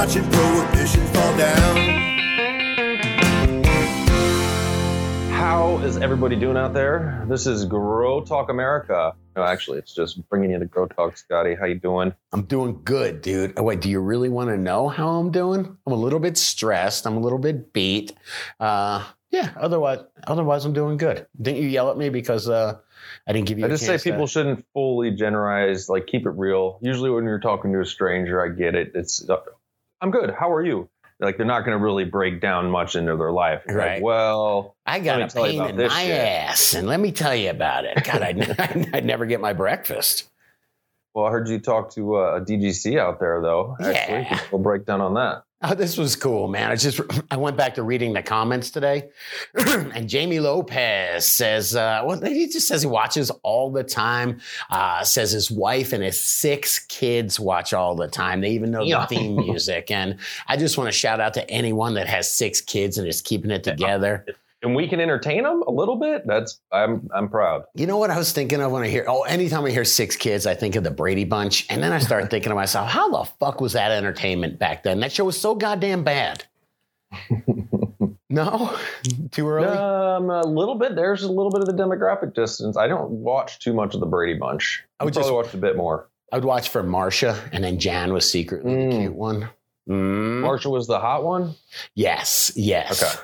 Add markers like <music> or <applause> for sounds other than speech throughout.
watching prohibition fall down. How is everybody doing out there? This is Grow Talk America. No, actually, it's just bringing you the Grow Talk, Scotty. How you doing? I'm doing good, dude. Oh, wait, do you really want to know how I'm doing? I'm a little bit stressed. I'm a little bit beat. Uh, yeah. Otherwise, otherwise, I'm doing good. Didn't you yell at me because uh, I didn't give you? I a just say chance to- people shouldn't fully generalize. Like, keep it real. Usually, when you're talking to a stranger, I get it. It's uh, I'm good. How are you? Like, they're not going to really break down much into their life. It's Right. Like, well, I got a pain in my shit. ass, and let me tell you about it. God, I'd, <laughs> I'd never get my breakfast. well, I heard you talk to uh, a DGC out there, though. Actually, Yeah. we'll break down on that. Oh, this was cool, man. I just <clears throat> I went back to reading the comments today, <clears throat> and Jamie Lopez says, uh, well, he just says he watches all the time. Uh, says his wife and his six kids watch all the time. They even know Yeah. the theme <laughs> music. And I just want to shout out to anyone that has six kids and is keeping it together. And we can entertain them a little bit. That's I'm I'm proud. You know what I was thinking of when I hear, oh, anytime I hear six kids, I think of the Brady Bunch. And then I start <laughs> thinking to myself, how the fuck was that entertainment back then? That show was so goddamn bad. <laughs> no? Too early? Um, a little bit. There's a little bit of the demographic distance. I don't watch too much of the Brady Bunch. I would probably just- watch a bit more. I would watch for Marcia, and then Jan was secretly the Mm. cute one. Mm. Marcia was the hot one. Yes, yes. Okay.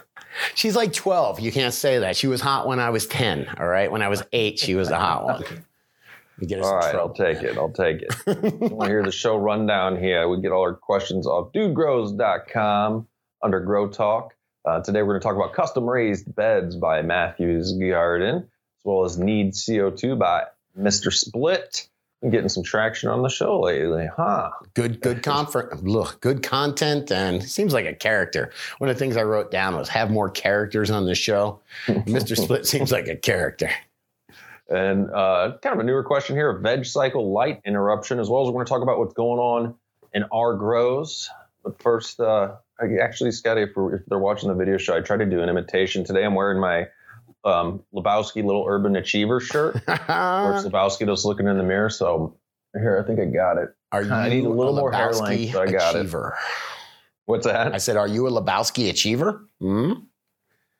She's like 12. You can't say that. She was hot when I was 10, all right? When I was eight, she was the hot one. You get us All right, trouble. I'll take it. I'll take it. you want to hear the show rundown here? We get all our questions off dudegrows.com under Grow Talk. Uh, today we're going to talk about custom raised beds by Matthews Garden, as well as Need CO2 by Mr. Split. Getting some traction on the show lately, huh? good good confer- look good content and seems like a character one of the things i wrote down was have more characters on the show <laughs> mr split seems like a character And uh, kind of a newer question here: a veg cycle light interruption, as well as we're going to talk about what's going on in our grows. But first, uh, I- actually, Scotty, if, we're, if they're watching the video show, I tried to do an imitation today. I'm wearing my um, Lebowski Little Urban Achiever shirt, <laughs> where Lebowski just looking in the mirror. So here, I think I got it. are you I need a little more hair Lebowski length, I got it. achiever What's that? i said are you a lebowski achiever hmm?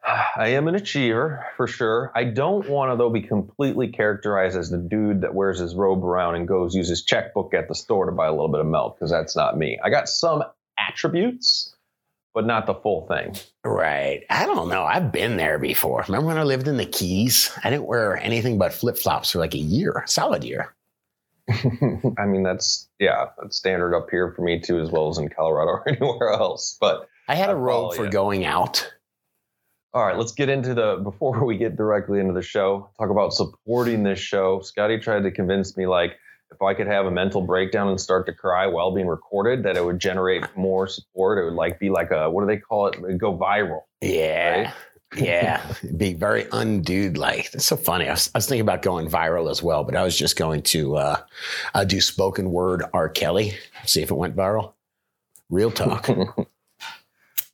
<sighs> I am an achiever for sure. I don't want to though be completely characterized as the dude that wears his robe around and goes use his checkbook at the store to buy a little bit of milk because that's not me. I got some attributes, but not the full thing. right i don't know i've been there before remember when i lived in the keys i didn't wear anything but flip-flops for like a year solid year <laughs> I mean, that's yeah, that's standard up here for me too, as well as in Colorado <laughs> or anywhere else. But i had a robe for you. going out all right, let's get into the before we get directly into the show. Talk about supporting this show. Scotty tried to convince me like if I could have a mental breakdown and start to cry while being recorded, that it would generate more support. It would like be like a what do they call it? It would go viral. Yeah. Right? Yeah. <laughs> Be very undude like. That's so funny. I was, I was thinking about going viral as well, but I was just going to uh, uh, do spoken word R. Kelly, see if it went viral. Real talk. <laughs>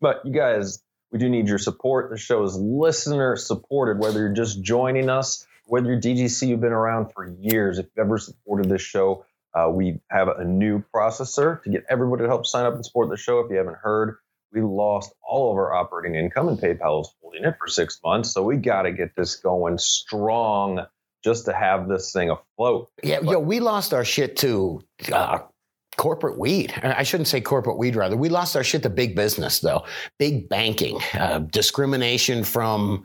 But you guys, we do need your support. The show is listener supported, whether you're just joining us, whether you're DGC, you've been around for years. If you've ever supported this show, uh, we have a new processor to get everybody to help sign up and support the show. If you haven't heard, we lost all of our operating income and PayPal is holding it for six months. So we got to get this going strong just to have this thing afloat. yeah. Yo, we lost our shit to uh, corporate weed. Uh, I shouldn't say corporate weed, rather. We lost our shit to big business, though. Big banking, uh, discrimination from.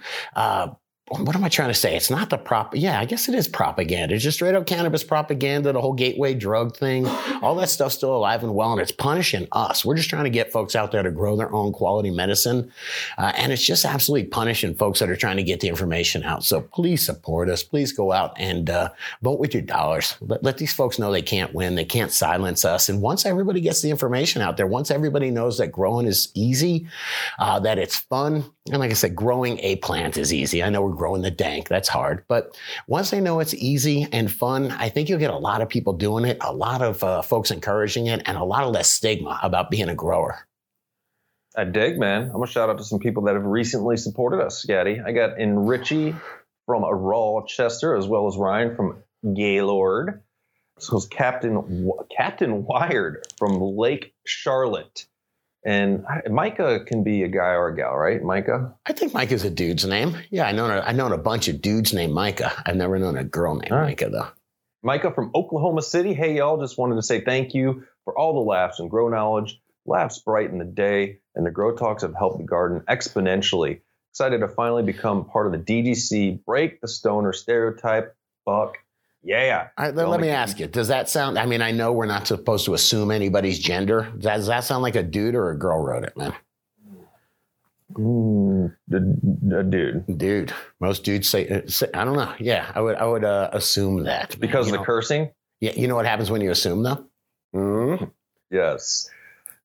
What am I trying to say? It's not the prop. Yeah, I guess it is propaganda. It's just straight up cannabis propaganda, the whole gateway drug thing. All that stuff's still alive and well, and it's punishing us. We're just trying to get folks out there to grow their own quality medicine. Uh, and it's just absolutely punishing folks that are trying to get the information out. So please support us. Please go out and uh, vote with your dollars. Let, let these folks know they can't win. They can't silence us. And once everybody gets the information out there, once everybody knows that growing is easy, uh, that it's fun, and like I said, growing a plant is easy. I know we're growing the dank. That's hard. But once they know it's easy and fun, I think you'll get a lot of people doing it, a lot of uh, folks encouraging it, and a lot of less stigma about being a grower. I dig, man. I'm gonna shout out to some people that have recently supported us, Gaddy. I got in Richie from Rochester, as well as Ryan from Gaylord. So it's Captain Captain Wired from Lake Charlotte. And Micah can be a guy or a gal, right? Micah. I think Micah's a dude's name. Yeah, I know. I known a bunch of dudes named Micah. I've never known a girl named right. Micah though. Micah from Oklahoma City. Hey, y'all, just wanted to say thank you for all the laughs and grow knowledge. Laughs brighten the day, and the Grow Talks have helped the garden exponentially. Excited to finally become part of the DGC. Break the stoner stereotype. Fuck yeah. All right, let, let me ask you. Does that sound? I mean, I know we're not supposed to assume anybody's gender. Does that sound like a dude or a girl wrote it, man? Mm, the, the dude. Dude. Most dudes say, uh, say. I don't know. Yeah, I would. I would uh, assume that man. Because You of the know- cursing? Yeah, you know what happens when you assume though. Mhm. Yes.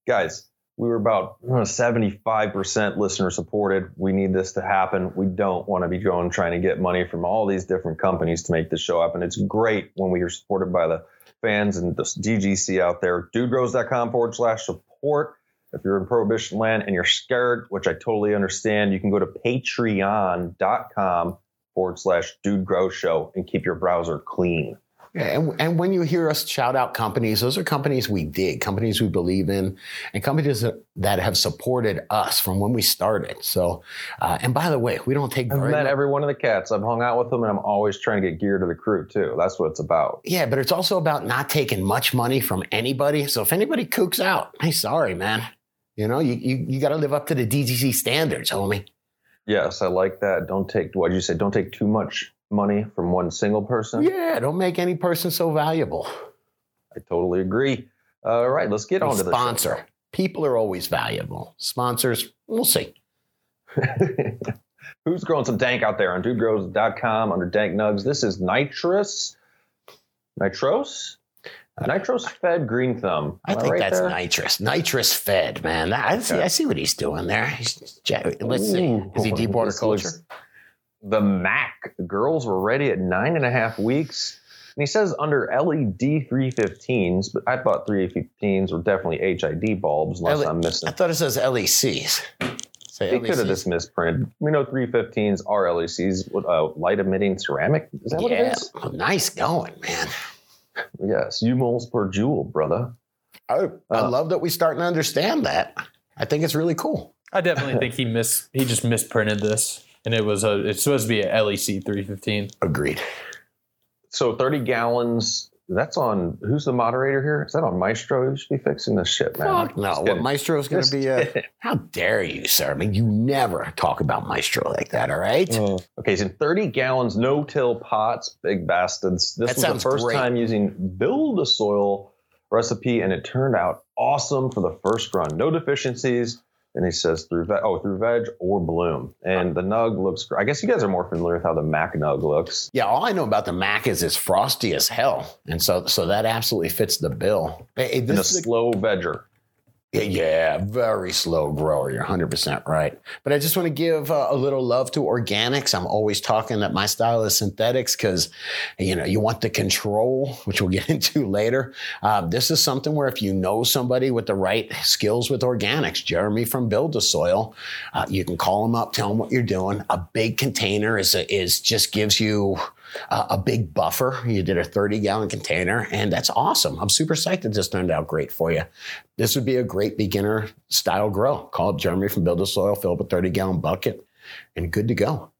Guys, we were about uh, 75% listener supported. We need this to happen. We don't want to be going trying to get money from all these different companies to make this show happen. It's great when we are supported by the fans and the DGC out there. Dudegrows.com forward slash support. If you're in Prohibition land and you're scared, which I totally understand, you can go to patreon.com forward slash dude grow show and keep your browser clean. Yeah, and, and when you hear us shout out companies, those are companies we dig, companies we believe in, and companies that, have supported us from when we started. So, uh, and by the way, we don't take I've met every one of the cats. I've hung out with them, and I'm always trying to get gear to the crew too. That's what it's about. Yeah, but it's also about not taking much money from anybody. So if anybody kooks out, hey, sorry, man. You know, you you, you got to live up to the DGC standards, homie. Yes, I like that. Don't take what did you say? Don't take too much money from one single person. Yeah, don't make any person so valuable. I totally agree. All right, let's get on to the Sponsor. People are always valuable. Sponsors, we'll see. <laughs> Who's growing some dank out there on dudegrows.com under dank nugs? This is nitrous, nitros, uh, nitros fed green thumb. I Am think right that's there? nitrous. Nitrous fed, man. I see. Okay. I see what he's doing there. He's, let's see. Is he <laughs> deep water culture? looks- The Mac girls were ready at nine and a half weeks. And he says under LED 315s, but I thought 315s were definitely HID bulbs, unless L- I'm missing. I thought it says LECs. Say They could have just misprinted. We know 315s are LECs with uh, light emitting ceramic. Is that what it Yeah, well, nice going, man. Yes, U moles per joule, brother. I, I Uh, love that we're starting to understand that. I think it's really cool. I definitely think he miss he just misprinted this, and it was a it's supposed to be a LEC three fifteen. Agreed. So 30 gallons. That's on who's the moderator here? Is that on Maestro? You should be fixing this shit, man. Fuck no. Just What. Maestro's going to be uh, a. How dare you, sir? I mean, you never talk about Maestro like that, all right? Mm. Okay, so 30 gallons no till pots, big bastards. This That was the first great. time using build a soil recipe, and it turned out awesome for the first run. No deficiencies. And he says through veg, oh through veg or bloom, and the nug looks. I guess you guys are more familiar with how the Mac nug looks. Yeah, all I know about the Mac is it's frosty as hell, and so so that absolutely fits the bill. Hey, And a this is a- slow vegger. Yeah, very slow grower. You're 100% right. But I just want to give uh, a little love to organics. I'm always talking that my style is synthetics because, you know, you want the control, which we'll get <laughs> into later. Uh, this is something where if you know somebody with the right skills with organics, Jeremy from Build a Soil, uh, you can call him up, tell him what you're doing. A big container is, a, is just gives you uh, a big buffer. You did a 30 gallon container, and that's awesome. I'm super psyched that this turned out great for you. This would be a great beginner style grow. Call up Jeremy from Build a Soil, fill up a 30 gallon bucket, and good to go.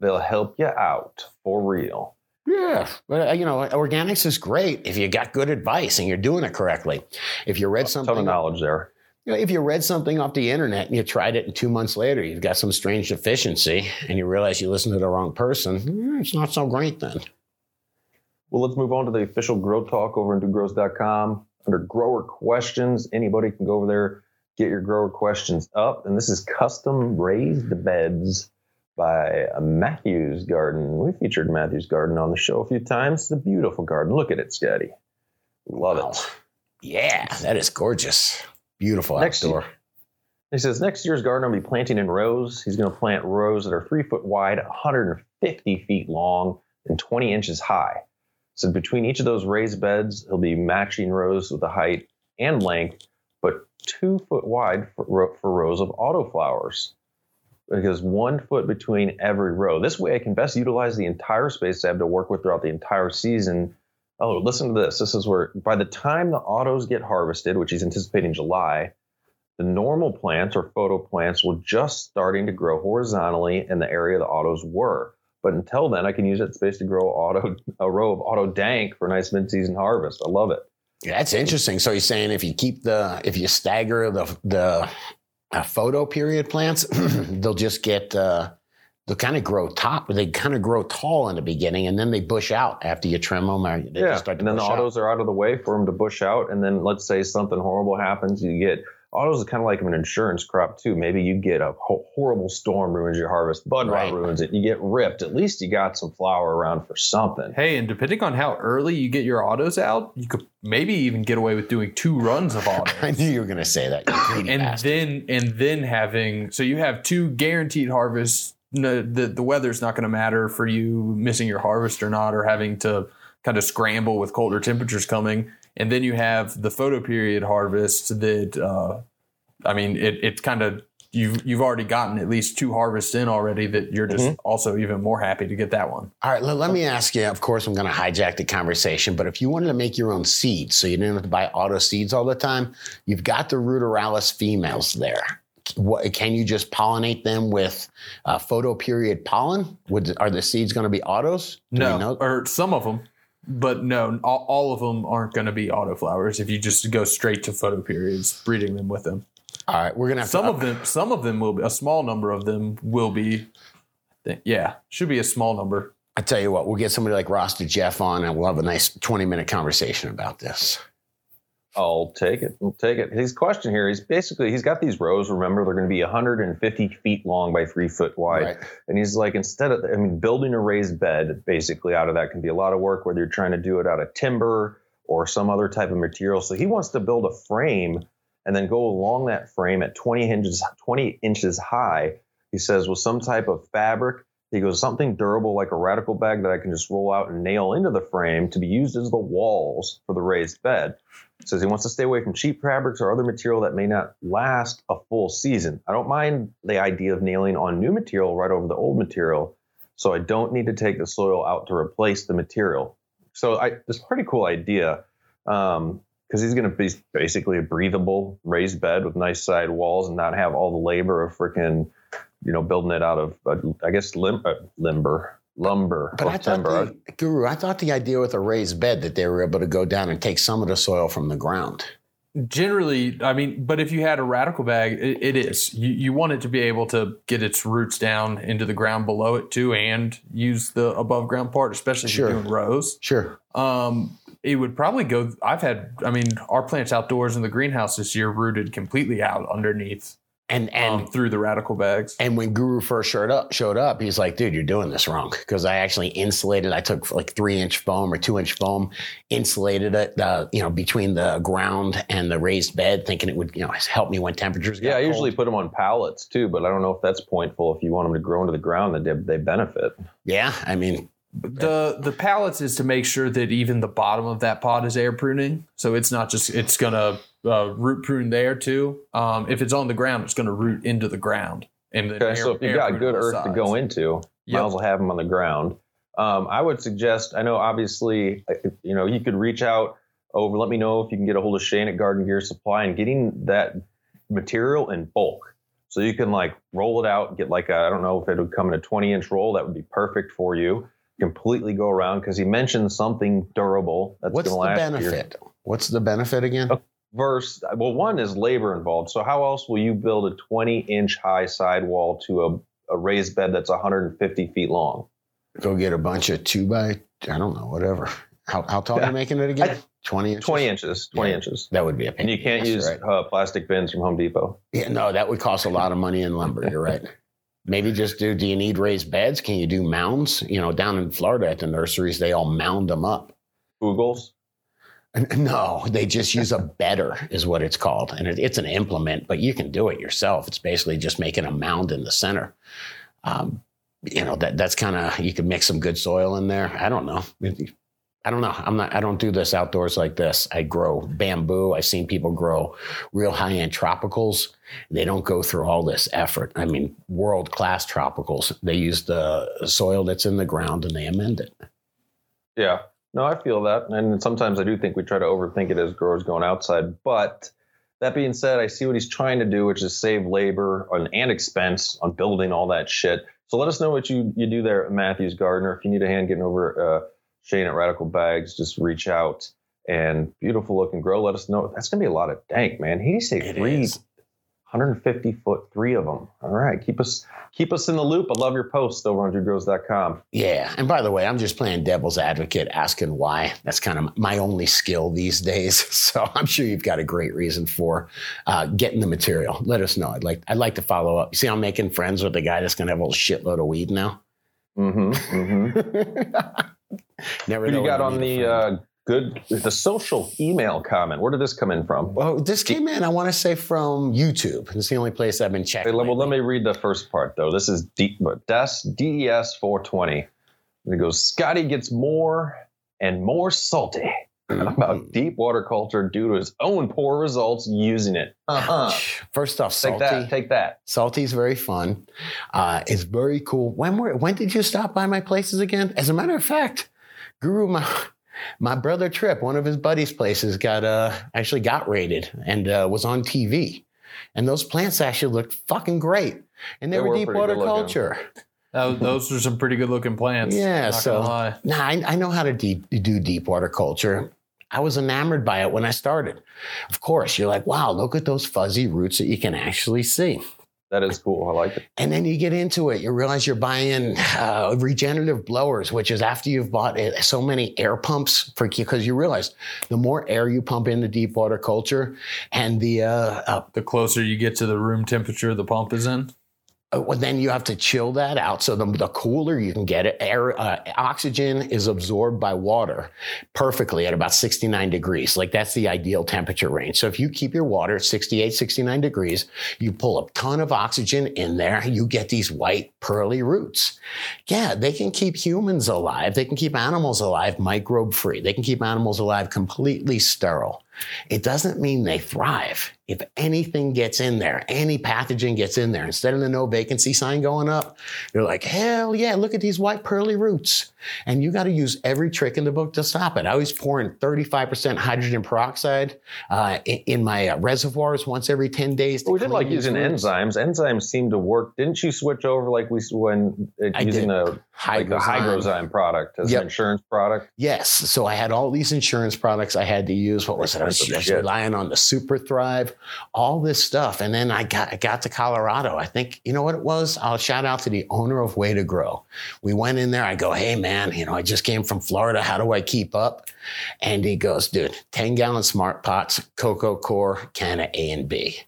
They'll help you out for real. Yeah, but uh, you know, organics is great if you got good advice and you're doing it correctly. If you read something, Ton of knowledge there. You know, if you read something off the internet and you tried it, and two months later you've got some strange deficiency, and you realize you listened to the wrong person, mm, it's not so great then. Well, let's move on to the official Grow Talk over on dudegrows.com. Under grower questions, anybody can go over there, get your grower questions up. And this is custom raised beds by Matthews Garden. We featured Matthews Garden on the show a few times. It's a beautiful garden. Look at it, Scotty. Love Wow. it. Yeah, that is gorgeous. Beautiful Next outdoor. He says next year's garden will be planting in rows. He's going to plant rows that are three foot wide, 150 feet long, and 20 inches high. So between each of those raised beds, he'll be matching rows with the height and length, but two foot wide for, for rows of autoflowers. Because one foot between every row. This way, I can best utilize the entire space I have to work with throughout the entire season. Oh, listen to this. This is where by the time the autos get harvested, which he's anticipating July, the normal plants or photo plants will just starting to grow horizontally in the area the autos were. But until then, I can use that space to grow auto <laughs> a row of auto dank for a nice mid-season harvest. I love it. Yeah, that's interesting. So you're saying if you keep the if you stagger the the uh, photo period plants, <clears throat> they'll just get uh, they'll kind of grow top. They kind of grow tall in the beginning, and then they bush out after you trim them. Or they yeah, just start to and then the bush out. autos are out of the way for them to bush out. And then let's say something horrible happens, you get autos is kind of like an insurance crop too. Maybe you get a horrible storm ruins your harvest, bud Right. rot ruins it, you get ripped. At least you got some flower around for something. Hey, and depending on how early you get your autos out, you could maybe even get away with doing two runs of <laughs> autos. I knew you were going to say that. You and bastard. then and then having so you have two guaranteed harvests. No, the the weather's not going to matter for you missing your harvest or not, or having to kind of scramble with colder temperatures coming. And then you have the photo period harvest that, uh, I mean, it it's kind of you've you've already gotten at least two harvests in already. That you're just also even more happy to get that one. All right, let, let me ask you. Of course, I'm going to hijack the conversation, but if you wanted to make your own seeds, so you didn't have to buy auto seeds all the time, you've got the Ruderalis females there. What, can you just pollinate them with uh, photo period pollen? Would, are the seeds going to be autos? Do No, or some of them, but no, all, all of them aren't going to be autoflowers if you just go straight to photo periods, breeding them with them. All right, we're going to have Some to, of them, some of them will be a small number of them will be. Yeah, should be a small number. I tell you what, we'll get somebody like Rasta Jeff on, and we'll have a nice 20 minute conversation about this. I'll take it. I'll take it. His question here is basically he's got these rows. Remember, they're going to be 150 feet long by three foot wide. Right. And he's like, instead of, I mean, building a raised bed basically out of that can be a lot of work, whether you're trying to do it out of timber or some other type of material. So he wants to build a frame and then go along that frame at 20 inches, 20 inches high. He says with some type of fabric. He goes something durable like a radical bag that I can just roll out and nail into the frame to be used as the walls for the raised bed. Says he wants to stay away from cheap fabrics or other material that may not last a full season. I don't mind the idea of nailing on new material right over the old material, so I don't need to take the soil out to replace the material. So I, a pretty cool idea um, because he's going to be basically a breathable raised bed with nice side walls and not have all the labor of freaking, you know, building it out of, uh, I guess, lim- uh, limber, lumber, But or I thought, the, Guru, I thought the idea with a raised bed that they were able to go down and take some of the soil from the ground. Generally, I mean, but if you had a radical bag, it, it is. You, you want it to be able to get its roots down into the ground below it too, and use the above ground part, especially if Sure. you're doing rows. Sure. Um, it would probably go. I've had. I mean, our plants outdoors in the greenhouse this year rooted completely out underneath And and um, through the radical bags. And when Guru first showed up, showed up, he's like, "Dude, you're doing this wrong." Because I actually insulated. I took like three inch foam or two inch foam, insulated it, uh, you know, between the ground and the raised bed, thinking it would, you know, help me when temperatures. Yeah, got I usually put them on pallets too, but I don't know if that's pointful. If you want them to grow into the ground, that they, they benefit. Yeah, I mean, The the pallets is to make sure that even the bottom of that pot is air pruning, so it's not just it's gonna uh, root prune there too. Um, if it's on the ground, it's gonna root into the ground. And Okay, air- so if you air got good on the earth to go into, Yep. might as well have them on the ground. Um, I would suggest. I know, obviously, you know, you could reach out over. Let me know if you can get a hold of Shane at Garden Gear Supply and getting that material in bulk. So you can like roll it out, get like a, I don't know if it would come in a 20 inch roll. That would be perfect for you. Completely go around because he mentioned something durable that's what's going the to last you. benefit? What's the benefit again? Versus well one is labor involved so how else will you build a 20 inch high sidewall to a, a raised bed that's 150 feet long Go get a bunch of two by, I don't know, whatever. How, how tall are you making it again? I- Twenty inches. 20 inches 20 Yeah. inches That would be a pain. and you can't use right. uh, plastic bins from home depot Yeah, no, that would cost a lot of money in lumber. You're right. Maybe just do. Do you need raised beds? Can you do mounds? You know, down in Florida at the nurseries, they all mound them up. Googles. <laughs> No, they just use a better is what it's called, and it, it's an implement, but you can do it yourself. It's basically just making a mound in the center. Um, you know that that's kind of you can mix some good soil in there. I don't know. I don't know. I'm not. I don't do this outdoors like this. I grow bamboo. I've seen people grow real high end tropicals. They don't go through all this effort. I mean, world class tropicals. They use the soil that's in the ground and they amend it. yeah no i feel that and sometimes i do think we try to overthink it as growers going outside but That being said, I see what he's trying to do, which is save labor on, and expense on building all that shit. So let us know what you, you do there at Matthews Garden. If you need a hand getting over uh, Shane at Radical Bags, just reach out. And beautiful looking grow. Let us know. That's gonna be a lot of dank, man. He say three is. 150 foot, three of them. All right, keep us keep us in the loop. I love your posts over on dudegrows.com. Yeah. And by the way, I'm just playing devil's advocate, asking why. That's kind of my only skill these days. <laughs> So I'm sure you've got a great reason for uh, getting the material. Let us know. I'd like I'd like to follow up. You see, I'm making friends with the guy that's gonna have a whole shitload of weed now. Mm-hmm. mm-hmm. <laughs> Never Who know you got on the uh, good the social email comment? Where did this come in from? Well, this came in, I want to say, from YouTube. It's the only place I've been Hey, checking. well, let me read the first part though. This is D, Des DES 420. And it goes, Scotty gets more and more salty Mm. about deep water culture due to his own poor results using it. Uh-huh. First off, Take that. Take that. Salty's very fun. Uh, it's very cool. When were, when did you stop by my places again? As a matter of fact, Guru, my my brother Trip, one of his buddies' places, got uh actually got raided and uh, was on TV, and those plants actually looked fucking great, and they, They were, were deep water culture. That- those are some pretty good looking plants. Yeah, not so- Nah, I, I know how to deep, do deep water culture. I was enamored by it when I started. Of course, you're like, wow, look at those fuzzy roots that you can actually see. That is cool. I like it. And then you get into it, you realize you're buying uh, regenerative blowers, which is after you've bought uh, so many air pumps for because you realize the more air you pump into deep water culture, and the uh, uh, The closer you get to the room temperature the pump is in. Uh, well, then you have to chill that out. So the, the cooler you can get it, air uh, oxygen is absorbed by water perfectly at about 69 degrees. Like that's the ideal temperature range. So if you keep your water at 68, 69 degrees, you pull a ton of oxygen in there, you get these white pearly roots. Yeah, they can keep humans alive. They can keep animals alive microbe free. They can keep animals alive completely sterile. It doesn't mean they thrive. If anything gets in there, any pathogen gets in there, instead of the no vacancy sign going up, they're like, hell yeah, look at these white pearly roots. And you got to use every trick in the book to stop it. I always pour in 35% hydrogen peroxide uh, in, in my uh, reservoirs once every 10 days. to But we did like using enzymes. Enzymes seem to work. Didn't you switch over like we when uh, using a like a Hygrozyme. Hygrozyme product as Yep. an insurance product? Yes. So I had all these insurance products I had to use. What was it? I was, I was relying on the Super Thrive, all this stuff. And then I got I got to Colorado. I think, you know what it was? I'll shout out to the owner of Way to Grow. We went in there. I go, hey man, you know, I just came from Florida. How do I keep up? And he goes, dude, 10 gallon smart pots, Coco Coir, can of A and B.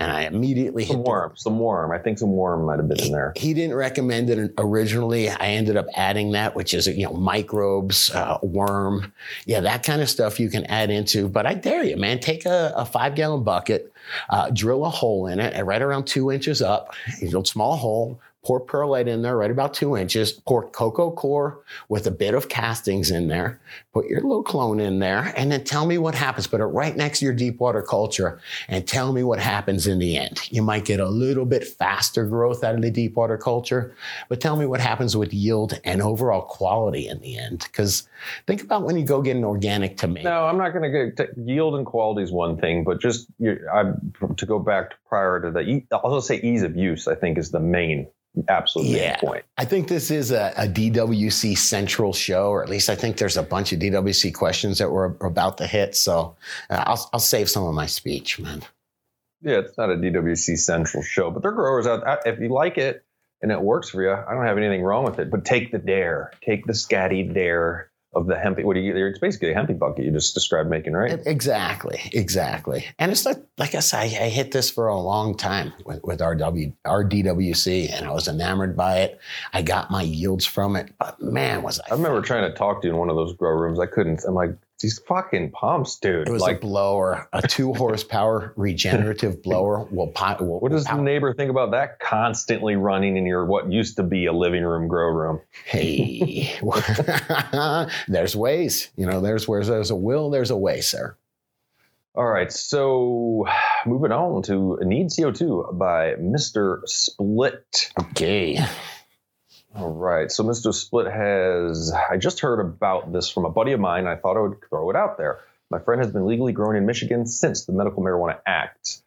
And I immediately Some hit the worm, some worm. I think some worm might have been in there. he didn't recommend it originally. I ended up adding that, which is you know microbes, uh, worm, yeah, that kind of stuff you can add into. But I dare you, man, take a, a five gallon bucket, uh, drill a hole in it, right around two inches up, a little small hole. Pour perlite in there, right about two inches. Pour coco coir with a bit of castings in there. Put your little clone in there, and then tell me what happens. Put it right next to your deep water culture, and tell me what happens in the end. You might get a little bit faster growth out of the deep water culture, but tell me what happens with yield and overall quality in the end. Because think about when you go get an organic tomato. No, I'm not going to get yield and quality is one thing, but just I, to go back to prior to that, I'll just say ease of use. I think is the main, absolute Yeah. main point. I think this is a, a DWC central show, or at least I think there's a bunch of DWC questions that we're about to hit. So uh, I'll, I'll save some of my speech, man. Yeah, it's not a DWC central show, but they're growers out. I- If you like it and it works for you, I don't have anything wrong with it. But take the dare, take the Scotty dare of the hempy. What do you? It's basically a hempy bucket you just described making, right? Exactly, exactly. And it's like, like I said, I, I hit this for a long time with, with RW, RDWC, and I was enamored by it. I got my yields from it, but man, was I! I remember trying to talk to you in one of those grow rooms. I couldn't. I'm like, these fucking pumps, dude. It was like, a blower, a two horsepower regenerative <laughs> blower. Will, will, what does will the neighbor think about that constantly running in your what used to be a living room grow room? Hey, <laughs> <laughs> there's ways. You know, there's where there's a will, there's a way, sir. All right, so moving on to Need CO2 by Mr. Split. Okay. All right, so Mr. Split has, I just heard about this from a buddy of mine. I thought I would throw it out there. My friend has been legally grown in Michigan since the Medical Marijuana Act.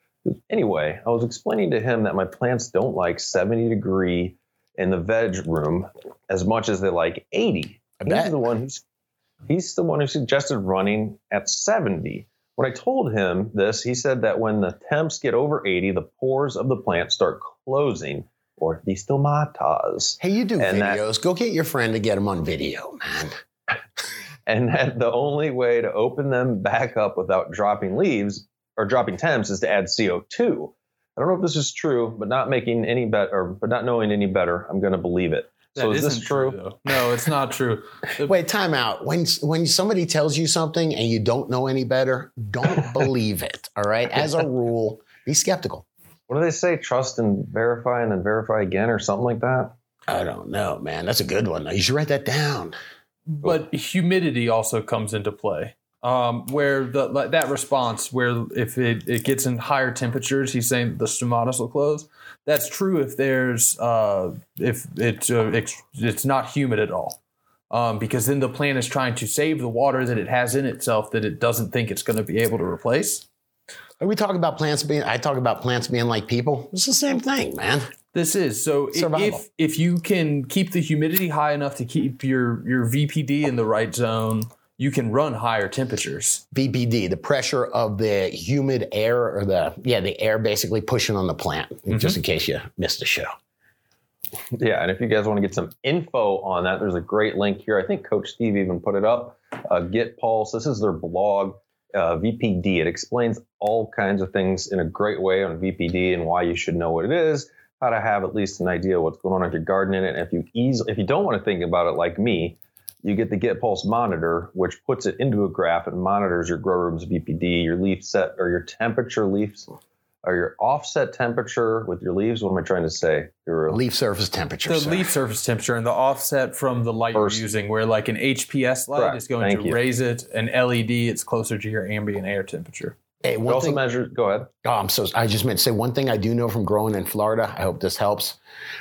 Anyway, I was explaining to him that my plants don't like 70 degree in the veg room as much as they like 80. I He's bet. the one who's he's the one who suggested running at 70. When I told him this, he said that when the temps get over 80, the pores of the plant start closing, or the stomatas, Hey, you do And that- videos. Go get your friend to get them on video, man. <laughs> and that the only way to open them back up without dropping leaves or dropping temps is to add CO2. I don't know if this is true, but not making any better, but not knowing any better, I'm going to believe it. So That is this isn't true? No, it's not true. <laughs> Wait, time out. When when somebody tells you something and you don't know any better, don't <laughs> believe it. All right. As a rule, be skeptical. What do they say? Trust and verify and then verify again or something like that? I don't know, man. That's a good one. You should write that down. but humidity also comes into play um, where the that response where if it, it gets in higher temperatures he's saying the stomatus will close that's true if there's uh, if it's uh, ex- it's not humid at all um, because then the plant is trying to save the water that it has in itself that it doesn't think it's going to be able to replace Are we talking about plants being? I talk about plants being like people. It's the same thing, man. This is so. Survival. If if you can keep the humidity high enough to keep your your VPD in the right zone, you can run higher temperatures. vpd the pressure of the humid air or the yeah, the air basically pushing on the plant. Just in case you missed the show. Yeah, and if you guys want to get some info on that, there's a great link here. I think Coach Steve even put it up. Uh, Get Pulse. This is their blog, uh, VPD. It explains all kinds of things in a great way on VPD and why you should know what it is, how to have at least an idea what's going on with your garden in it. And if you easily, if you don't want to think about it like me, you get the Get Pulse monitor, which puts it into a graph and monitors your grow room's VPD, your leaf set or your temperature leaves, or your offset temperature with your leaves. What am I trying to say? Your Leaf surface temperature. The sir. leaf surface temperature and the offset from the light First- you're using, where like an HPS light Correct. is going Thank to you. raise it, an LED it's closer to your ambient air temperature. Hey, It one also thing, measures. Go ahead. Oh, I'm so. I just meant to say one thing I do know from growing in Florida. I hope this helps.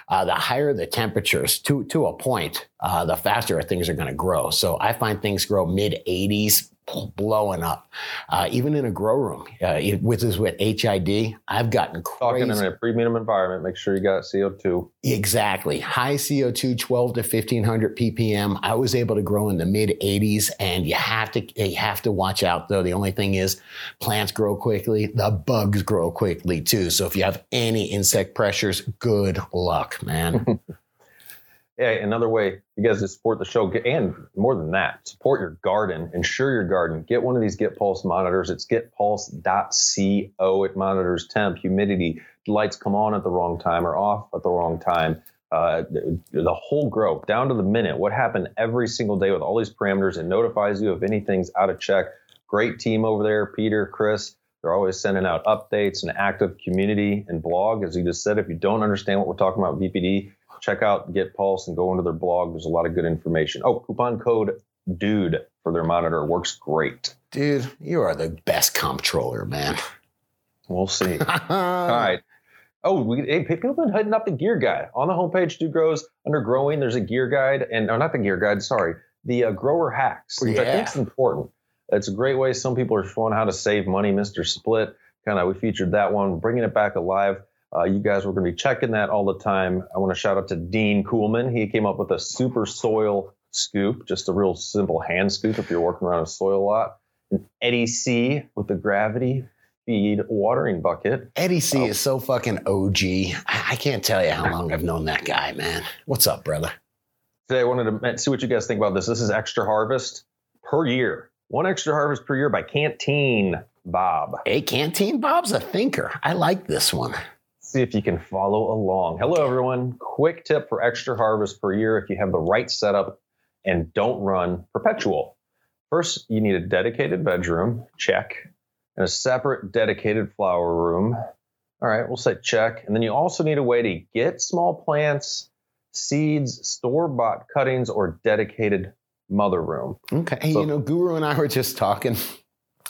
Uh, the higher the temperatures, to to a point, uh, the faster things are going to grow. So I find things grow mid 80s, blowing up. Uh, even in a grow room, uh, it- with this with HID, I've gotten Talking in a premium environment, make sure you got CO2. Exactly. High CO2, 12 to 1500 ppm. I was able to grow in the mid 80s and you have to you have to watch out though. The only thing is plants grow quickly, the bugs grow quickly too. So if you have any insect pressures, good luck, man. <laughs> Yeah, another way you guys to support the show, and more than that, support your garden, insure your garden. Get one of these Get Pulse monitors. It's getpulse.co. It monitors temp, humidity, lights come on at the wrong time or off at the wrong time. Uh, the, the whole grow down to the minute. What happened every single day with all these parameters? It notifies you if anything's out of check. Great team over there, Peter, Chris. They're always sending out updates, and active community and blog. As you just said, if you don't understand what we're talking about VPD, check out Get Pulse and go into their blog. There's a lot of good information. Oh, coupon code DUDE for their monitor works great. Dude, you are the best comptroller, man. We'll see. <laughs> All right. Oh, we, hey, people have been hitting up the gear guide on the homepage. Dude grows under growing. There's a gear guide, and or not the gear guide. Sorry, the uh, grower hacks, which I Yeah. think is important. It's a great way. Some people are showing how to save money. Mister Split, kind of, we featured that one, bringing it back alive. Uh, you guys were going to be checking that all the time. I want to shout out to Dean Coolman. He came up with a super soil scoop, just a real simple hand scoop if you're working around a soil lot. And Eddie C with the gravity feed watering bucket. Eddie C Oh. is so fucking OG. I can't tell you how long I've known that guy, man. What's up, brother? Today, I wanted to see what you guys think about this. This is extra harvest per year. One extra harvest per year by Canteen Bob. Hey, Canteen Bob's a thinker. I like this one. See if you can follow along. Hello, everyone. Quick tip for extra harvest per year if you have the right setup and don't run perpetual. First, you need a dedicated veg room, check, and a separate dedicated flower room. All right, we'll say check. And then you also need a way to get small plants, seeds, store bought cuttings, or dedicated mother room. Okay. Hey, So- you know, Guru and I were just talking.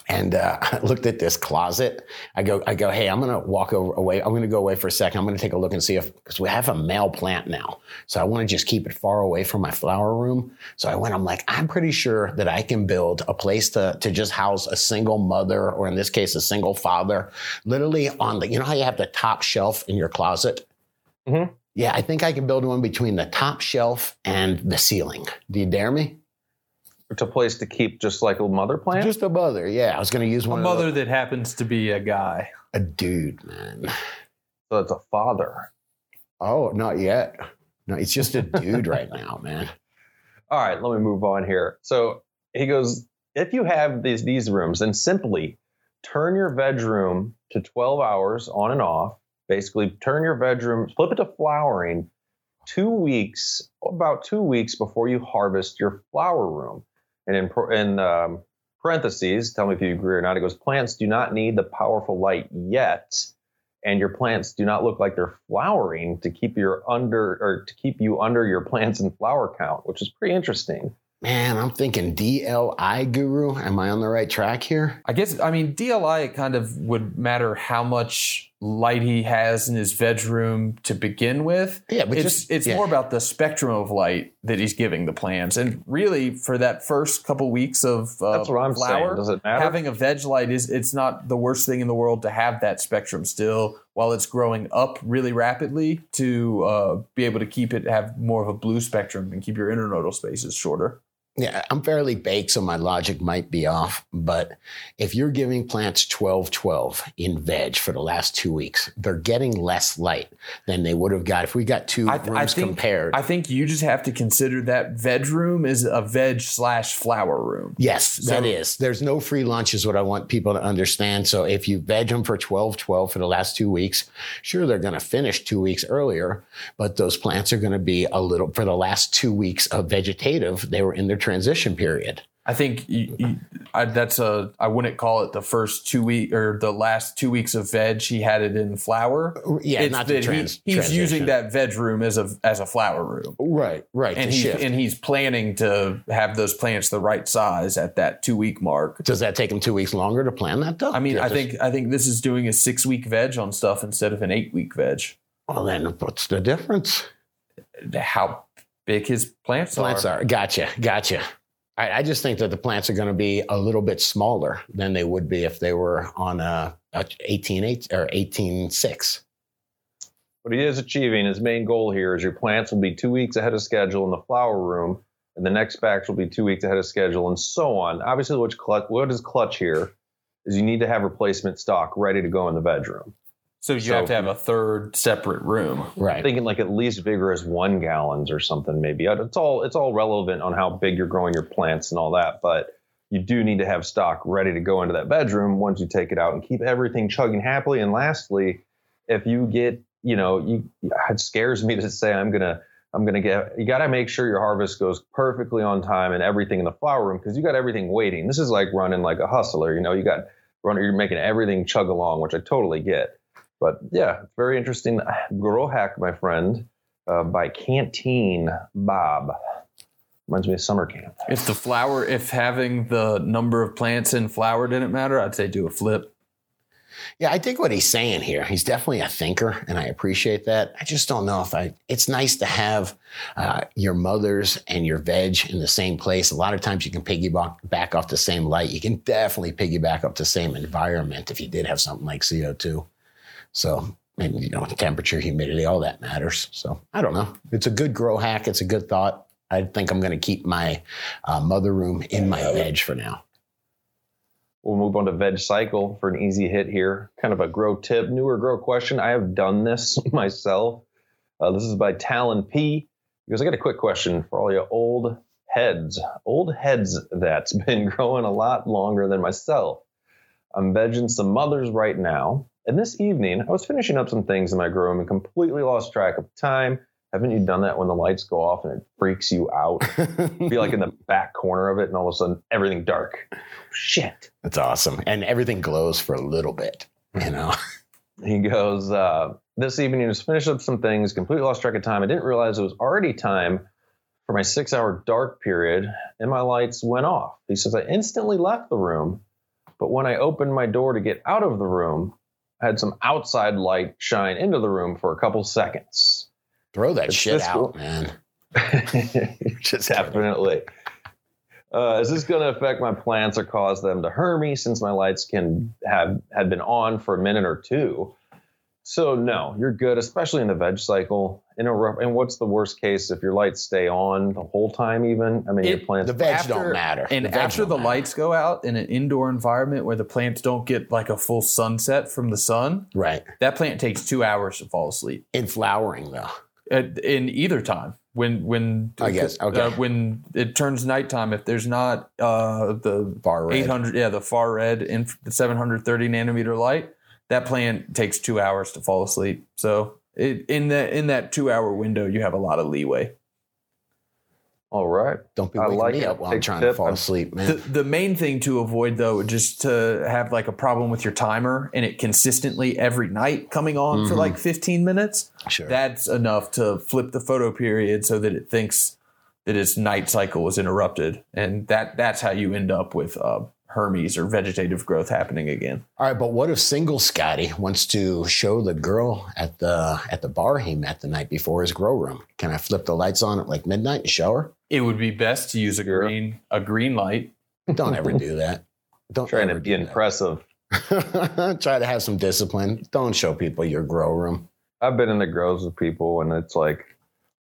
and uh, <laughs> I looked at this closet. I go, I go, hey, I'm gonna walk over away. I'm gonna go away for a second. I'm gonna take a look and see if because we have a male plant now, so I want to just keep it far away from my flower room. So I went. I'm like, I'm pretty sure that I can build a place to to just house a single mother, or in this case, a single father, literally on the. You know how you have the top shelf in your closet. Mhm. Yeah, I think I can build one between the top shelf and the ceiling. Do you dare me? It's a place to keep just like a mother plant. Just a mother. Yeah, I was going to use A one. of mother that happens to be a guy. a dude, man. so it's a father. Oh, not yet. No, it's just a dude right <laughs> now, man. All right, let me move on here. So he goes, if you have these these rooms, then simply turn your veg room to 12 hours on and off. Basically, turn your veg room, flip it to flowering two weeks, about two weeks before you harvest your flower room. And in, in um, parentheses, tell me if you agree or not, it goes, plants do not need the powerful light yet. And your plants do not look like they're flowering to keep your under or to keep you under your plants and flower count, which is pretty interesting. Man, I'm thinking DLI guru. Am I on the right track here? I guess I mean DLI kind of would matter how much light he has in his veg room to begin with. Yeah, but it's just it's yeah. more about the spectrum of light that he's giving the plants, and really for that first couple weeks of uh, That's what I'm flower, saying. Does it matter? having a veg light is it's not the worst thing in the world to have that spectrum still while it's growing up really rapidly to uh, be able to keep it have more of a blue spectrum and keep your internodal spaces shorter. Yeah, I'm fairly baked, so my logic might be off. But if you're giving plants 12 12 in veg for the last two weeks, they're getting less light than they would have got if we got two I, rooms I think compared. I think you just have to consider that veg room is a veg slash flower room. Yes, that So- is. There's no free lunch, is what I want people to understand. So if you veg them for 12 12 for the last two weeks, sure, they're going to finish two weeks earlier, but those plants are going to be a little, for the last two weeks of vegetative, they were in their transition period. I think you, you, I, that's a. I wouldn't call it the first two week or the last two weeks of veg. He had it in flower. Yeah, It's not the that he- he's transition. using that veg room as a as a flower room, Right, right. and he's and he's planning to have those plants the right size at that two week mark. Does that take them two weeks longer to plan that, though? I mean, I think I think this is doing a six week veg on stuff instead of an eight week veg. Well, then what's the difference? How big his plants, are. Plants are. are. Gotcha, gotcha. I, I just think that the plants are going to be a little bit smaller than they would be if they were on a, a 18 eight or 18 6. What he is achieving, his main goal here is your plants will be two weeks ahead of schedule in the flower room, and the next batch will be two weeks ahead of schedule, and so on. Obviously, what's clutch, what is clutch here is you need to have replacement stock ready to go in the veg room. So you So- have to have a third separate room. Right. Thinking like at least vigorous one gallons or something, maybe. Uh, It's all it's all relevant on how big you're growing your plants and all that, but you do need to have stock ready to go into that veg room once you take it out and keep everything chugging happily. And lastly, if you get, you know, you it scares me to say I'm gonna I'm gonna get you gotta make sure your harvest goes perfectly on time and everything in the flower room because you got everything waiting. This is like running like a hustler, you know, you got running you're making everything chug along, which I totally get. But yeah, it's very interesting. Grow hack, my friend, uh, by Canteen Bob. Reminds me of summer camp. If the flower, if having the number of plants in flower didn't matter, I'd say do a flip. Yeah, I think what he's saying here, he's definitely a thinker, and I appreciate that. I just don't know if I. It's nice to have uh, your mothers and your veg in the same place. A lot of times you can piggyback back off the same light. You can definitely piggyback off the same environment if you did have something like CO2. So, and you know, temperature, humidity, all that matters. So, I don't know. It's a good grow hack. It's a good thought. I think I'm going to keep my uh, mother room in my veg for now. We'll move on to Veg Cycle for an easy hit here. Kind of a grow tip, newer grow question. I have done this <laughs> myself. Uh, this is by Talon P. Because I got a quick question for all you old heads, old heads that's <laughs> been growing a lot longer than myself. I'm vegging some mothers right now. And this evening, I was finishing up some things in my room and completely lost track of time. Haven't you done that when the lights go off and it freaks you out? <laughs> Be like in the back corner of it, and all of a sudden everything dark. Shit. That's awesome. And everything glows for a little bit, you know? <laughs> He goes, uh, This evening, just finished up some things, completely lost track of time. I didn't realize it was already time for my six hour dark period, and my lights went off. He says, I instantly left the room, But when I opened my door to get out of the room, I had some outside light shine into the room for a couple seconds. Throw that It's shit out, man. <laughs> Just definitely. Uh, is this going to affect my plants or cause them to hurt me since my lights can have had been on for a minute or two? So no, you're good, especially in the veg cycle. In a rough, and what's the worst case if your lights stay on the whole time? Even I mean, your plants. The veg After- don't matter. And The after the matter. lights go out in an indoor environment where the plants don't get like a full sunset from the sun, right that plant takes two hours to fall asleep. in flowering though. At, in either time, when when I guess, okay. uh, when it turns nighttime, if there's not uh, the Far red. 800 yeah the far red in the 730 nanometer light, that plant takes two hours to fall asleep. So it, in that in that two hour window, you have a lot of leeway. All right. Don't be I waking like me up while I'm trying tip. to fall asleep, man. The, the main thing to avoid though, just to have like a problem with your timer and it consistently every night coming on for Mhm. like 15 minutes, sure. that's enough to flip the photo period so that it thinks that its night cycle was interrupted, and that that's how you end up with uh, Hermies or vegetative growth happening again. All right, but what if single Scotty wants to show the girl at the at the bar he met the night before his grow room? Can I flip the lights on at like midnight and show her? It would be best to use a green a green light. Don't ever do that. Don't Trying ever to be impressive. <laughs> Try to have some discipline. Don't show people your grow room. I've been in the grows with people, and it's like,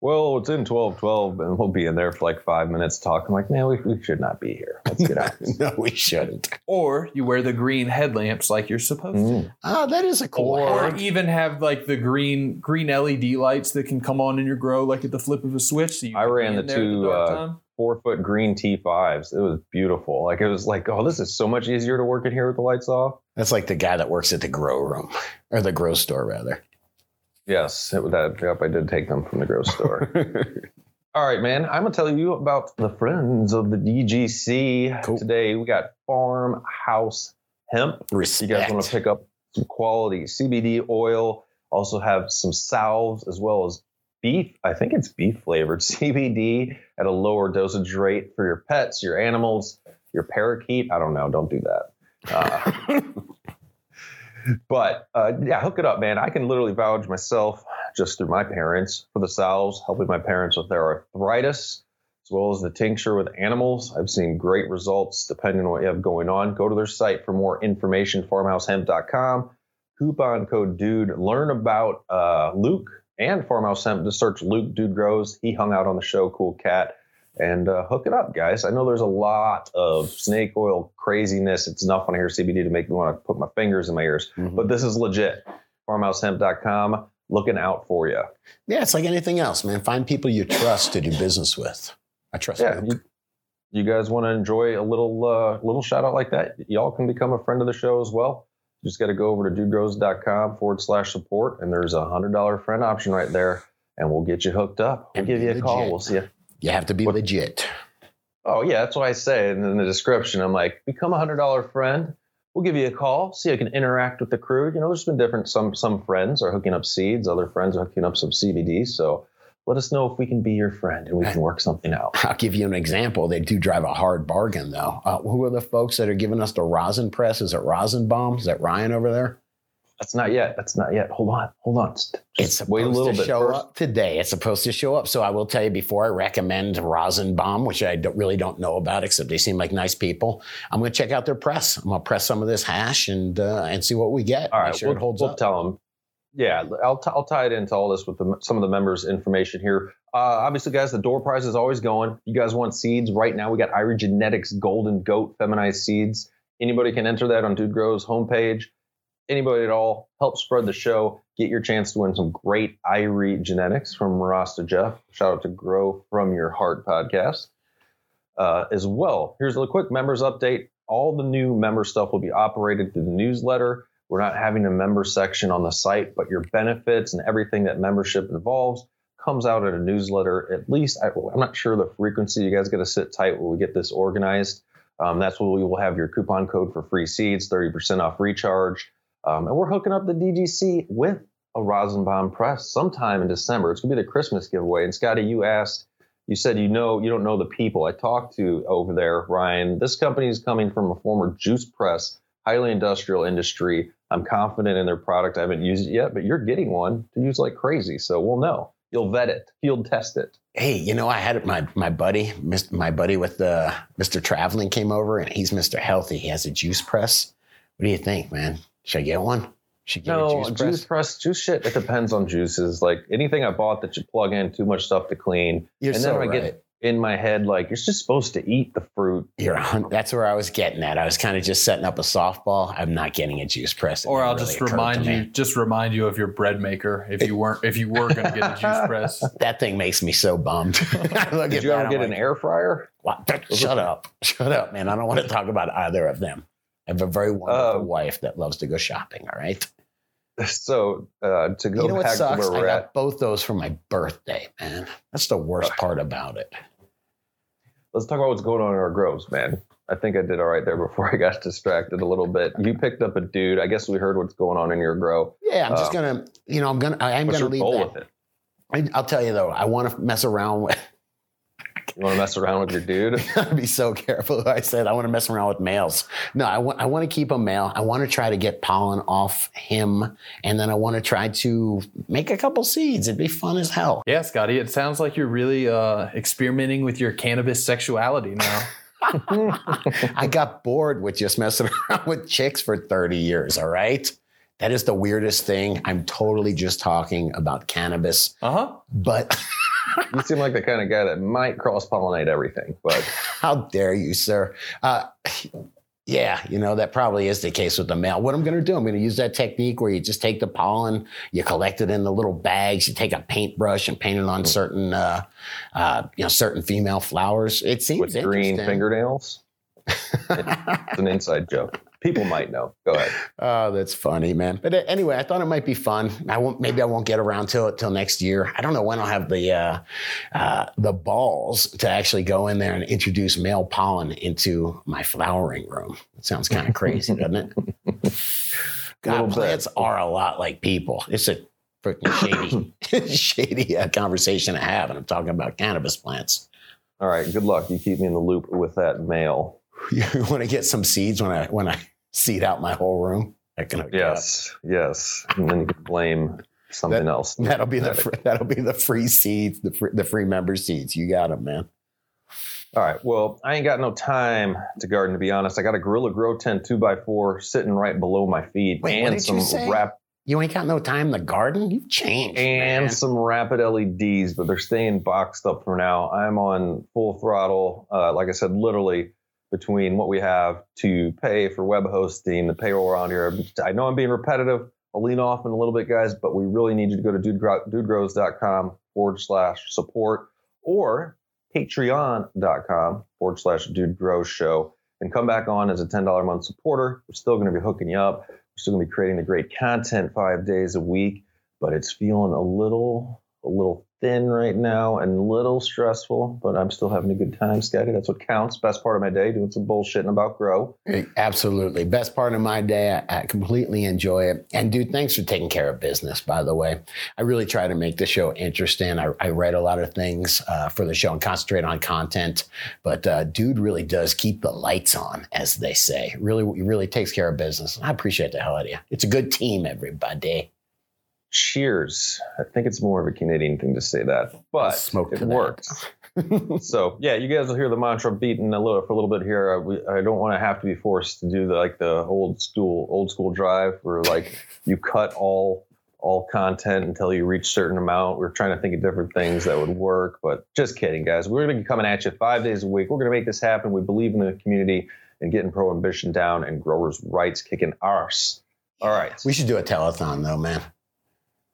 well, it's in twelve twelve, and we'll be in there for like five minutes talking. Like, man, we, we should not be here. Let's get out. <laughs> no, we shouldn't. Or you wear the green headlamps like you're supposed to. Mm. Oh, that is a cool Or hack. even have like the green green LED lights that can come on in your grow like at the flip of a switch. So you I ran the in there at two, dark uh. Four foot green T5s. It was beautiful. Like, it was like, oh, this is so much easier to work in here with the lights off. That's like the guy that works at the grow room or the grow store, rather. Yes, it, that, yep, I did take them from the grow store. <laughs> All right, man. I'm gonna tell you about the friends of the DGC Cool. today. We got Farmhouse Hemp. Respect. You guys want to pick up some quality CBD oil. Also have some salves as well as beef. I think it's beef flavored <laughs> CBD at a lower dosage rate for your pets, your animals, your parakeet. I don't know. Don't do that. Uh, <laughs> but uh, yeah, hook it up, man. I can literally vouch myself just through my parents for the salves, helping my parents with their arthritis, as well as the tincture with animals. I've seen great results depending on what you have going on. Go to their site for more information, farmhousehemp.com. Coupon code DUDE. Learn about uh, Luke and Farmhouse Hemp. Just search Luke Dude Grows. He hung out on the show, cool cat. And uh, hook it up, guys. I know there's a lot of snake oil craziness. It's enough when I hear CBD to make me want to put my fingers in my ears. Mhm. But this is legit. Farmhousehemp.com. Looking out for you. yeah, it's like anything else, man. Find people you trust to do business with. I trust Yeah, you, you guys want to enjoy a little uh, little shout out like that? Y'all can become a friend of the show as well. You just got to go over to dudegrows.com forward slash support, and there's a hundred dollar friend option right there, and we'll get you hooked up. We'll And give you a call. We'll see you. You have to be What- legit. Oh yeah, that's why I say in the description. I'm like, become a hundred dollar friend. We'll give you a call. See, if I can interact with the crew. You know, there's been different. Some some friends are hooking up seeds. Other friends are hooking up some CBD. So let us know if we can be your friend and we can work something out. I'll give you an example. They do drive a hard bargain, though. Uh, who are the folks that are giving us the rosin press? Is it Rosin Bomb? Is that Ryan over there? That's not yet. That's not yet. Hold on. Hold on. Just It's supposed wait a little to bit show first. up today. It's supposed to show up. So I will tell you before I recommend Rosin Bomb, which I don't, really don't know about, except they seem like nice people. I'm going to check out their press. I'm going to press some of this hash and uh, and see what we get. All right. Sure we'll, it holds we'll up. tell them. Yeah, I'll, t- I'll tie it into all this with the, some of the members' information here. Uh, obviously, guys, the door prize is always going. You guys want seeds right now? We got Irie Genetics Golden Goat Feminized Seeds. Anybody can enter that on Dude Grows homepage. Anybody at all, help spread the show. Get your chance to win some great Irie Genetics from Rasta Jeff. Shout out to Grow from Your Heart podcast uh, as well. Here's a quick members update. All the new member stuff will be operated through the newsletter. We're not having a member section on the site, but your benefits and everything that membership involves comes out in a newsletter. At least I, I'm not sure the frequency. You guys got to sit tight when we get this organized. Um, that's when we will have your coupon code for free seeds, 30% off recharge. Um, and we're hooking up the DGC with a Rosin Bomb press sometime in December. It's going to be the Christmas giveaway. And Scotty, you asked, you said you know you don't know the people I talked to over there, Ryan. This company is coming from a former juice press highly industrial industry. I'm confident in their product. I haven't used it yet, but you're getting one to use like crazy. So we'll know. You'll vet it, field test it. Hey, you know, I had my my buddy, my buddy with the Mr. Traveling came over, and he's Mr. Healthy. He has a juice press. What do you think, man? Should I get one? Should I get No, a juice juice, press? press, juice shit. It depends on juices. Like anything I bought that you plug in, too much stuff to clean. You're and so then I right. get in my head like you're just supposed to eat the fruit. You're a hun- that's where I was getting at. I was kind of just setting up a softball. I'm not getting a juice press. Or I'll really just remind you, just remind you of your bread maker if you weren't, if you were going to get a juice <laughs> press. That thing makes me so bummed. <laughs> I look Did at you that, ever I'm get an air fryer? "What? Shut up. <laughs> Shut up, man. I don't want to talk about either of them. I have a very wonderful Uh, wife that loves to go shopping. All right. <laughs> So uh, to go you know what back to sucks? where I we're got at, both those for my birthday, man. That's the worst part about it. let's talk about what's going on in our groves, man. I think I did all right there before I got <laughs> distracted a little bit. You picked up a dude. I guess we heard what's going on in your grow. Yeah, I'm just Uh, gonna, you know, I'm gonna, I am gonna leave goal that. with it? I, I'll tell you though, I want to mess around with. You want to mess around with your dude? <laughs> I'd be so careful. I said I want to mess around with males. No, I want I want to keep a male. I want to try to get pollen off him, and then I want to try to make a couple seeds. It'd be fun as hell. Yeah, Scotty, it sounds like you're really uh, experimenting with your cannabis sexuality now. <laughs> <laughs> I got bored with just messing around with chicks for 30 years. All right. That is the weirdest thing. I'm totally just talking about cannabis, Uh huh. but you seem like the kind of guy that might cross pollinate everything, but <laughs> how dare you, sir? Uh, yeah, you know, that probably is the case with the male. What I'm going to do, I'm going to use that technique where you just take the pollen, you collect it in the little bags, you take a paintbrush and paint it on certain, uh, uh, you know, certain female flowers. It seems with green fingernails. <laughs> It's an inside joke. People might know. Go ahead. <laughs> Oh, that's funny, man. But uh, anyway, I thought it might be fun. I won't. Maybe I won't get around to it till next year. I don't know when I'll have the uh, uh, the balls to actually go in there and introduce male pollen into my flowering room. It sounds kind of <laughs> crazy, doesn't it? <laughs> God, bit. plants are a lot like people. It's a freaking shady, shady uh, conversation to have, and I'm talking about cannabis plants. All right. Good luck. You keep me in the loop with that mail. You want to get some seeds when I when I seed out my whole room? That can, Yes. Yes. And then you can blame something else. That'll be the fr- that'll be the free seeds, the free, the free member seeds. You got them, man. All right. Well, I ain't got no time to garden, to be honest. I got a Gorilla Grow Tent 2 by 4 sitting right below my feet Wait, and some you rap You ain't got no time to garden. You've changed, and man. some rapid LEDs, but they're staying boxed up for now. I'm on full throttle. Uh, like I said, literally between what we have to pay for web hosting, the payroll around here. I know I'm being repetitive. I'll lean off in a little bit, guys, but we really need you to go to dudegro- dudegrows.com forward slash support or patreon.com forward slash dudegrows show and come back on as a $10 a month supporter. We're still going to be hooking you up. We're still going to be creating the great content five days a week, but it's feeling a little, a little thin right now and a little stressful, but I'm still having a good time, Scotty. That's what counts. Best part of my day, doing some bullshitting about grow. Absolutely. Best part of my day. I, I completely enjoy it. And dude, thanks for taking care of business, by the way. I really try to make the show interesting. I, I write a lot of things uh, for the show and concentrate on content. But uh, dude really does keep the lights on, as they say. Really, really takes care of business. I appreciate the hell out of you. It's a good team, everybody. Cheers. I think it's more of a Canadian thing to say that, but smoke it works. <laughs> so yeah, you guys will hear the mantra beaten a little for a little bit here. I, we, I don't want to have to be forced to do the like the old school old school drive where like you cut all all content until you reach certain amount. We're trying to think of different things that would work, but just kidding, guys. We're going to be coming at you five days a week. We're going to make this happen. We believe in the community and getting prohibition down and growers' rights kicking arse. All right, We should do a telethon, though, man.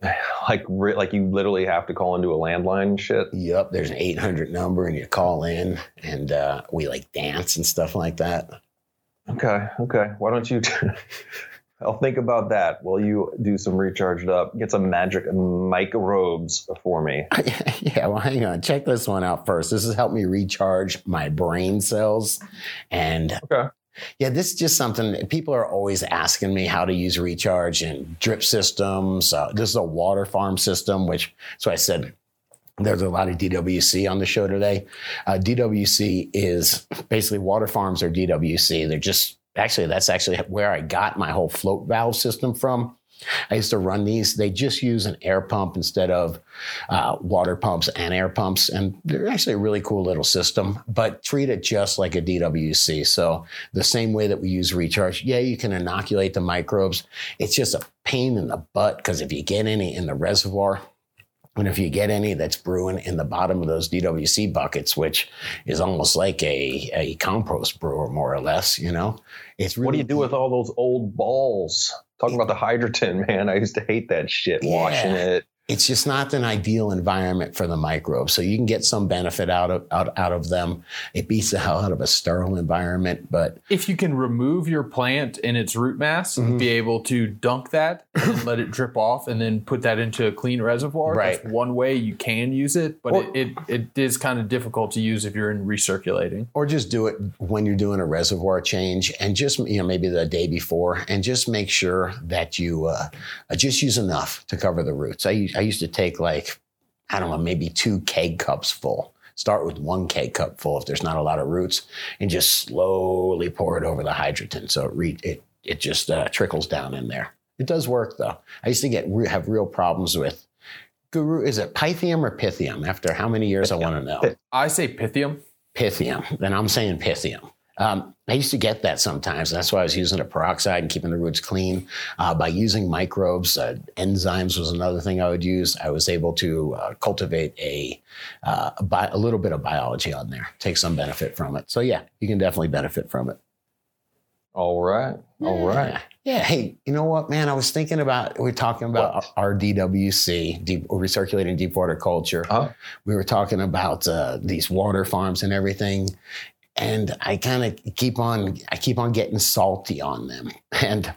<sighs> like like you literally have to call into a landline shit. Yep, there's an 800 number, and you call in, and uh, we like dance and stuff like that. Okay, okay. Why don't you? <laughs> I'll think about that while you do some recharged up. Get some magic microbes for me. <laughs> yeah, well, hang on. Check this one out first. This has helped me recharge my brain cells. And Okay. Yeah, this is just something people are always asking me how to use recharge and drip systems. Uh, this is a water farm system, which, so I said, there's a lot of DWC on the show today. Uh, DWC is basically water farms are DWC. They're just actually, that's actually where I got my whole float valve system from. I used to run these. They just use an air pump instead of uh, water pumps and air pumps. And they're actually a really cool little system, but treat it just like a DWC. So, the same way that we use recharge, yeah, you can inoculate the microbes. It's just a pain in the butt because if you get any in the reservoir, and if you get any that's brewing in the bottom of those DWC buckets, which is almost like a, a compost brewer, more or less, you know, it's really What do you do with all those old balls? Talking about the hydroton, man. I used to hate that shit. Yeah. Washing it. It's just not an ideal environment for the microbes. So you can get some benefit out of out, out of them. It beats the hell out of a sterile environment, but If you can remove your plant in its root mass, Mhm. be able to dunk that and let it drip off, and then put that into a clean reservoir, Right. that's one way you can use it. But Or- it, it, it is kind of difficult to use if you're in recirculating. or just do it when you're doing a reservoir change and just you know maybe the day before and just make sure that you uh, just use enough to cover the roots i, I used to take like i don't know maybe two keg cups full. Start with one keg cup full if there's not a lot of roots and just slowly pour it over the hydroton. So it re- it, it just uh, trickles down in there. It does work though. I used to get re- have real problems with guru is it pythium or pythium? After how many years i want to know. I say pythium. Pythium. Then I'm saying Pythium. Um, I used to get that sometimes. That's why I was using a peroxide and keeping the roots clean. Uh, by using microbes, uh, enzymes was another thing I would use. I was able to uh, cultivate a, uh, a, bi- a little bit of biology on there, take some benefit from it. So, yeah, you can definitely benefit from it. All right. All right. Yeah. Yeah. Hey, you know what, man? I was thinking about, we are talking about our DWC, deep, recirculating deep water culture. Uh-huh. We were talking about uh, these water farms and everything. And I kind of keep on, I keep on getting salty on them. And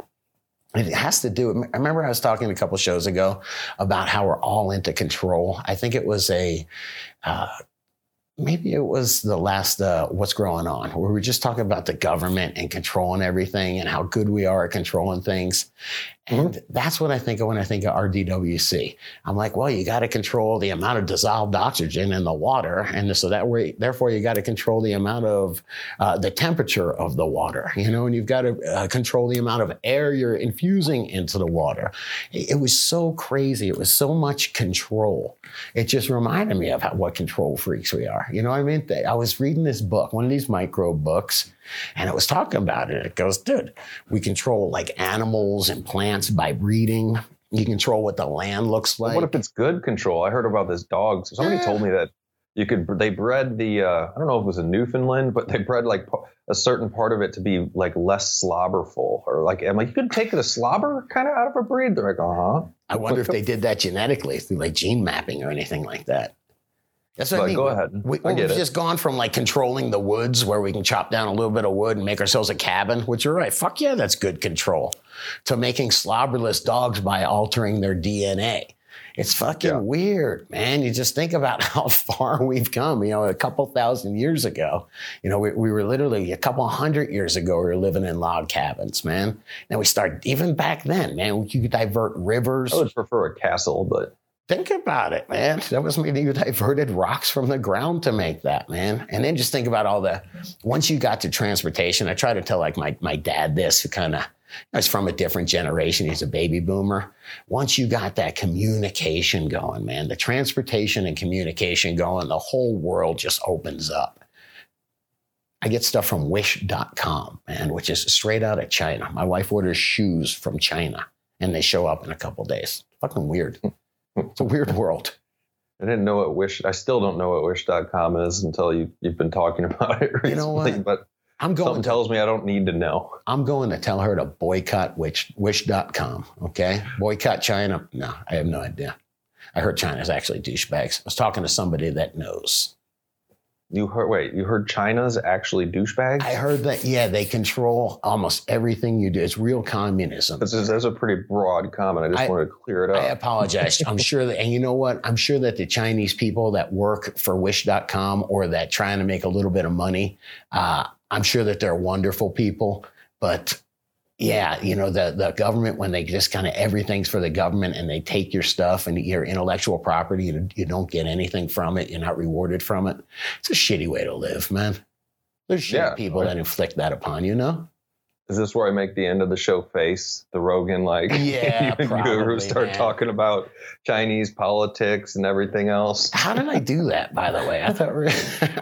it has to do, I remember I was talking a couple shows ago about how we're all into control. I think it was a, uh, maybe it was the last uh, what's going on where we were just talking about the government and controlling everything and how good we are at controlling things. And that's what i think of when i think of rdwc i'm like well you got to control the amount of dissolved oxygen in the water. And so that way therefore you got to control the amount of uh, the temperature of the water you know and you've got to uh, control the amount of air you're infusing into the water. It, it was so crazy. It was so much control. It just reminded me of how, what control freaks we are. You know what I mean? I was reading this book, one of these micro books, and it was talking about it. It goes, dude, we control like animals and plants by breeding. You control what the land looks like. what if it's good control? I heard about this dog. So somebody Yeah. told me that you could. They bred the. Uh, I don't know if it was a Newfoundland, but they bred like a certain part of it to be like less slobberful, or like I'm like you could take the slobber kind of out of a breed. They're like, uh huh. I wonder if they did that genetically through like gene mapping or anything like that. That's what I But mean. go ahead. We, I it. just gone from like controlling the woods where we can chop down a little bit of wood and make ourselves a cabin, which you're right. Fuck yeah, that's good control. To making slobberless dogs by altering their DNA. It's fucking Yeah. weird, man. You just think about <laughs> how far we've come. You know, a couple thousand years ago, you know, we, we were literally a couple hundred years ago, we were living in log cabins, man. And we start, even back then, man, you could divert rivers. I would prefer a castle, but Think about it, man. That was meaning you diverted rocks from the ground to make that, man. And then just think about all the once you got to transportation. I try to tell like my my dad this, who kind of was from a different generation. He's a baby boomer. Once you got that communication going, man, the transportation and communication going, the whole world just opens up. I get stuff from wish.com, man, which is straight out of China. My wife orders shoes from China and they show up in a couple days. Fucking weird. It's a weird world. I didn't know what Wish. I still don't know what Wish.com is until you you've been talking <laughs> about it recently. You know what? But I'm going something to, tells me I don't need to know. I'm going to tell her to boycott wish, wish.com. Okay. Boycott China. No, I have no idea. I heard China's actually douchebags. I was talking to somebody that knows. You heard? Wait, you heard China's actually douchebags? I heard that, yeah, they control almost everything you do. It's real communism. This is that's a pretty broad comment. I just I- wanted to clear it up. I apologize. I'm sure that, and you know what? I'm sure that the Chinese people that work for Wish.com or that trying to make a little bit of money, uh, I'm sure that they're wonderful people. But yeah, you know, the, the government, when they just kind of everything's for the government and they take your stuff and your intellectual property, you, you don't get anything from it. You're not rewarded from it. It's a shitty way to live, man. There's shitty Yeah, people that inflict that upon you, know? Is this where I make the end of the show face? The Rogan, like, Yeah, <laughs> you and probably, Guru start man. talking about Chinese politics and everything else. How did I do that, by the way? I thought we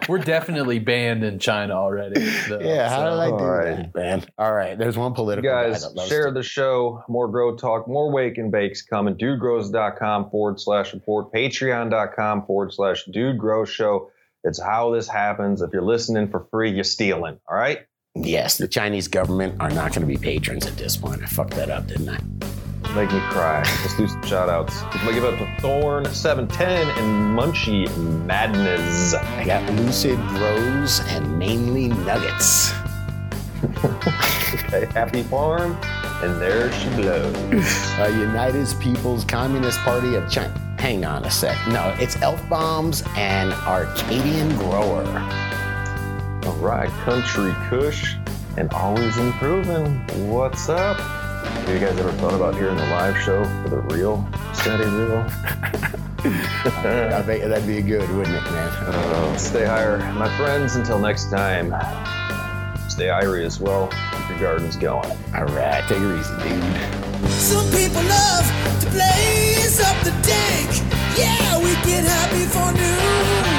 We're <laughs> definitely banned in China already. though, Yeah, how so- did I do All right. that, man? All right, there's one You political guy guys, that loves share to- the show. More Grow Talk, more Wake and Bakes coming. DudeGrows.com forward slash report. Patreon.com forward slash Dude Grow Show. It's how this happens. If you're listening for free, you're stealing. All right? Yes, the Chinese government are not going to be patrons at this point. I fucked that up, didn't I? Make me cry. Let's do some shout outs. I'm going to give it up to Thorn 710 and Munchie Madness. I got Lucid Rose and mainly Nuggets. <laughs> Okay, Happy Farm. And there she blows. <laughs> Uh, United People's Communist Party of China. Hang on a sec. No, it's Elf Bombs and Arcadian Grower. All right, Country Kush and always improving. What's up? Have you guys ever thought about hearing the live show for the real steady real? <laughs> I think that'd be good, wouldn't it, man? Uh, stay higher, my friends. Until next time, stay irie as well. Keep your gardens going. All right, take it easy, dude. Some people love to blaze up the dank. Yeah, we get happy for noon.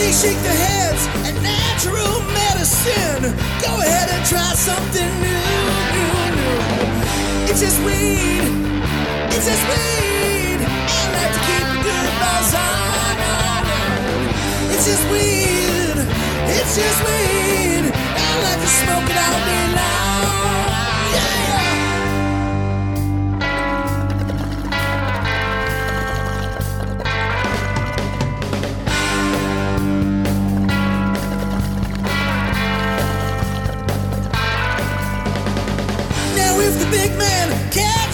They shake their heads at natural medicine. Go ahead and try something new, new, new. It's just weed. It's just weed. I like to keep a good on, on, on. It's just weed. It's just weed. I like to smoke it all day long. Yeah.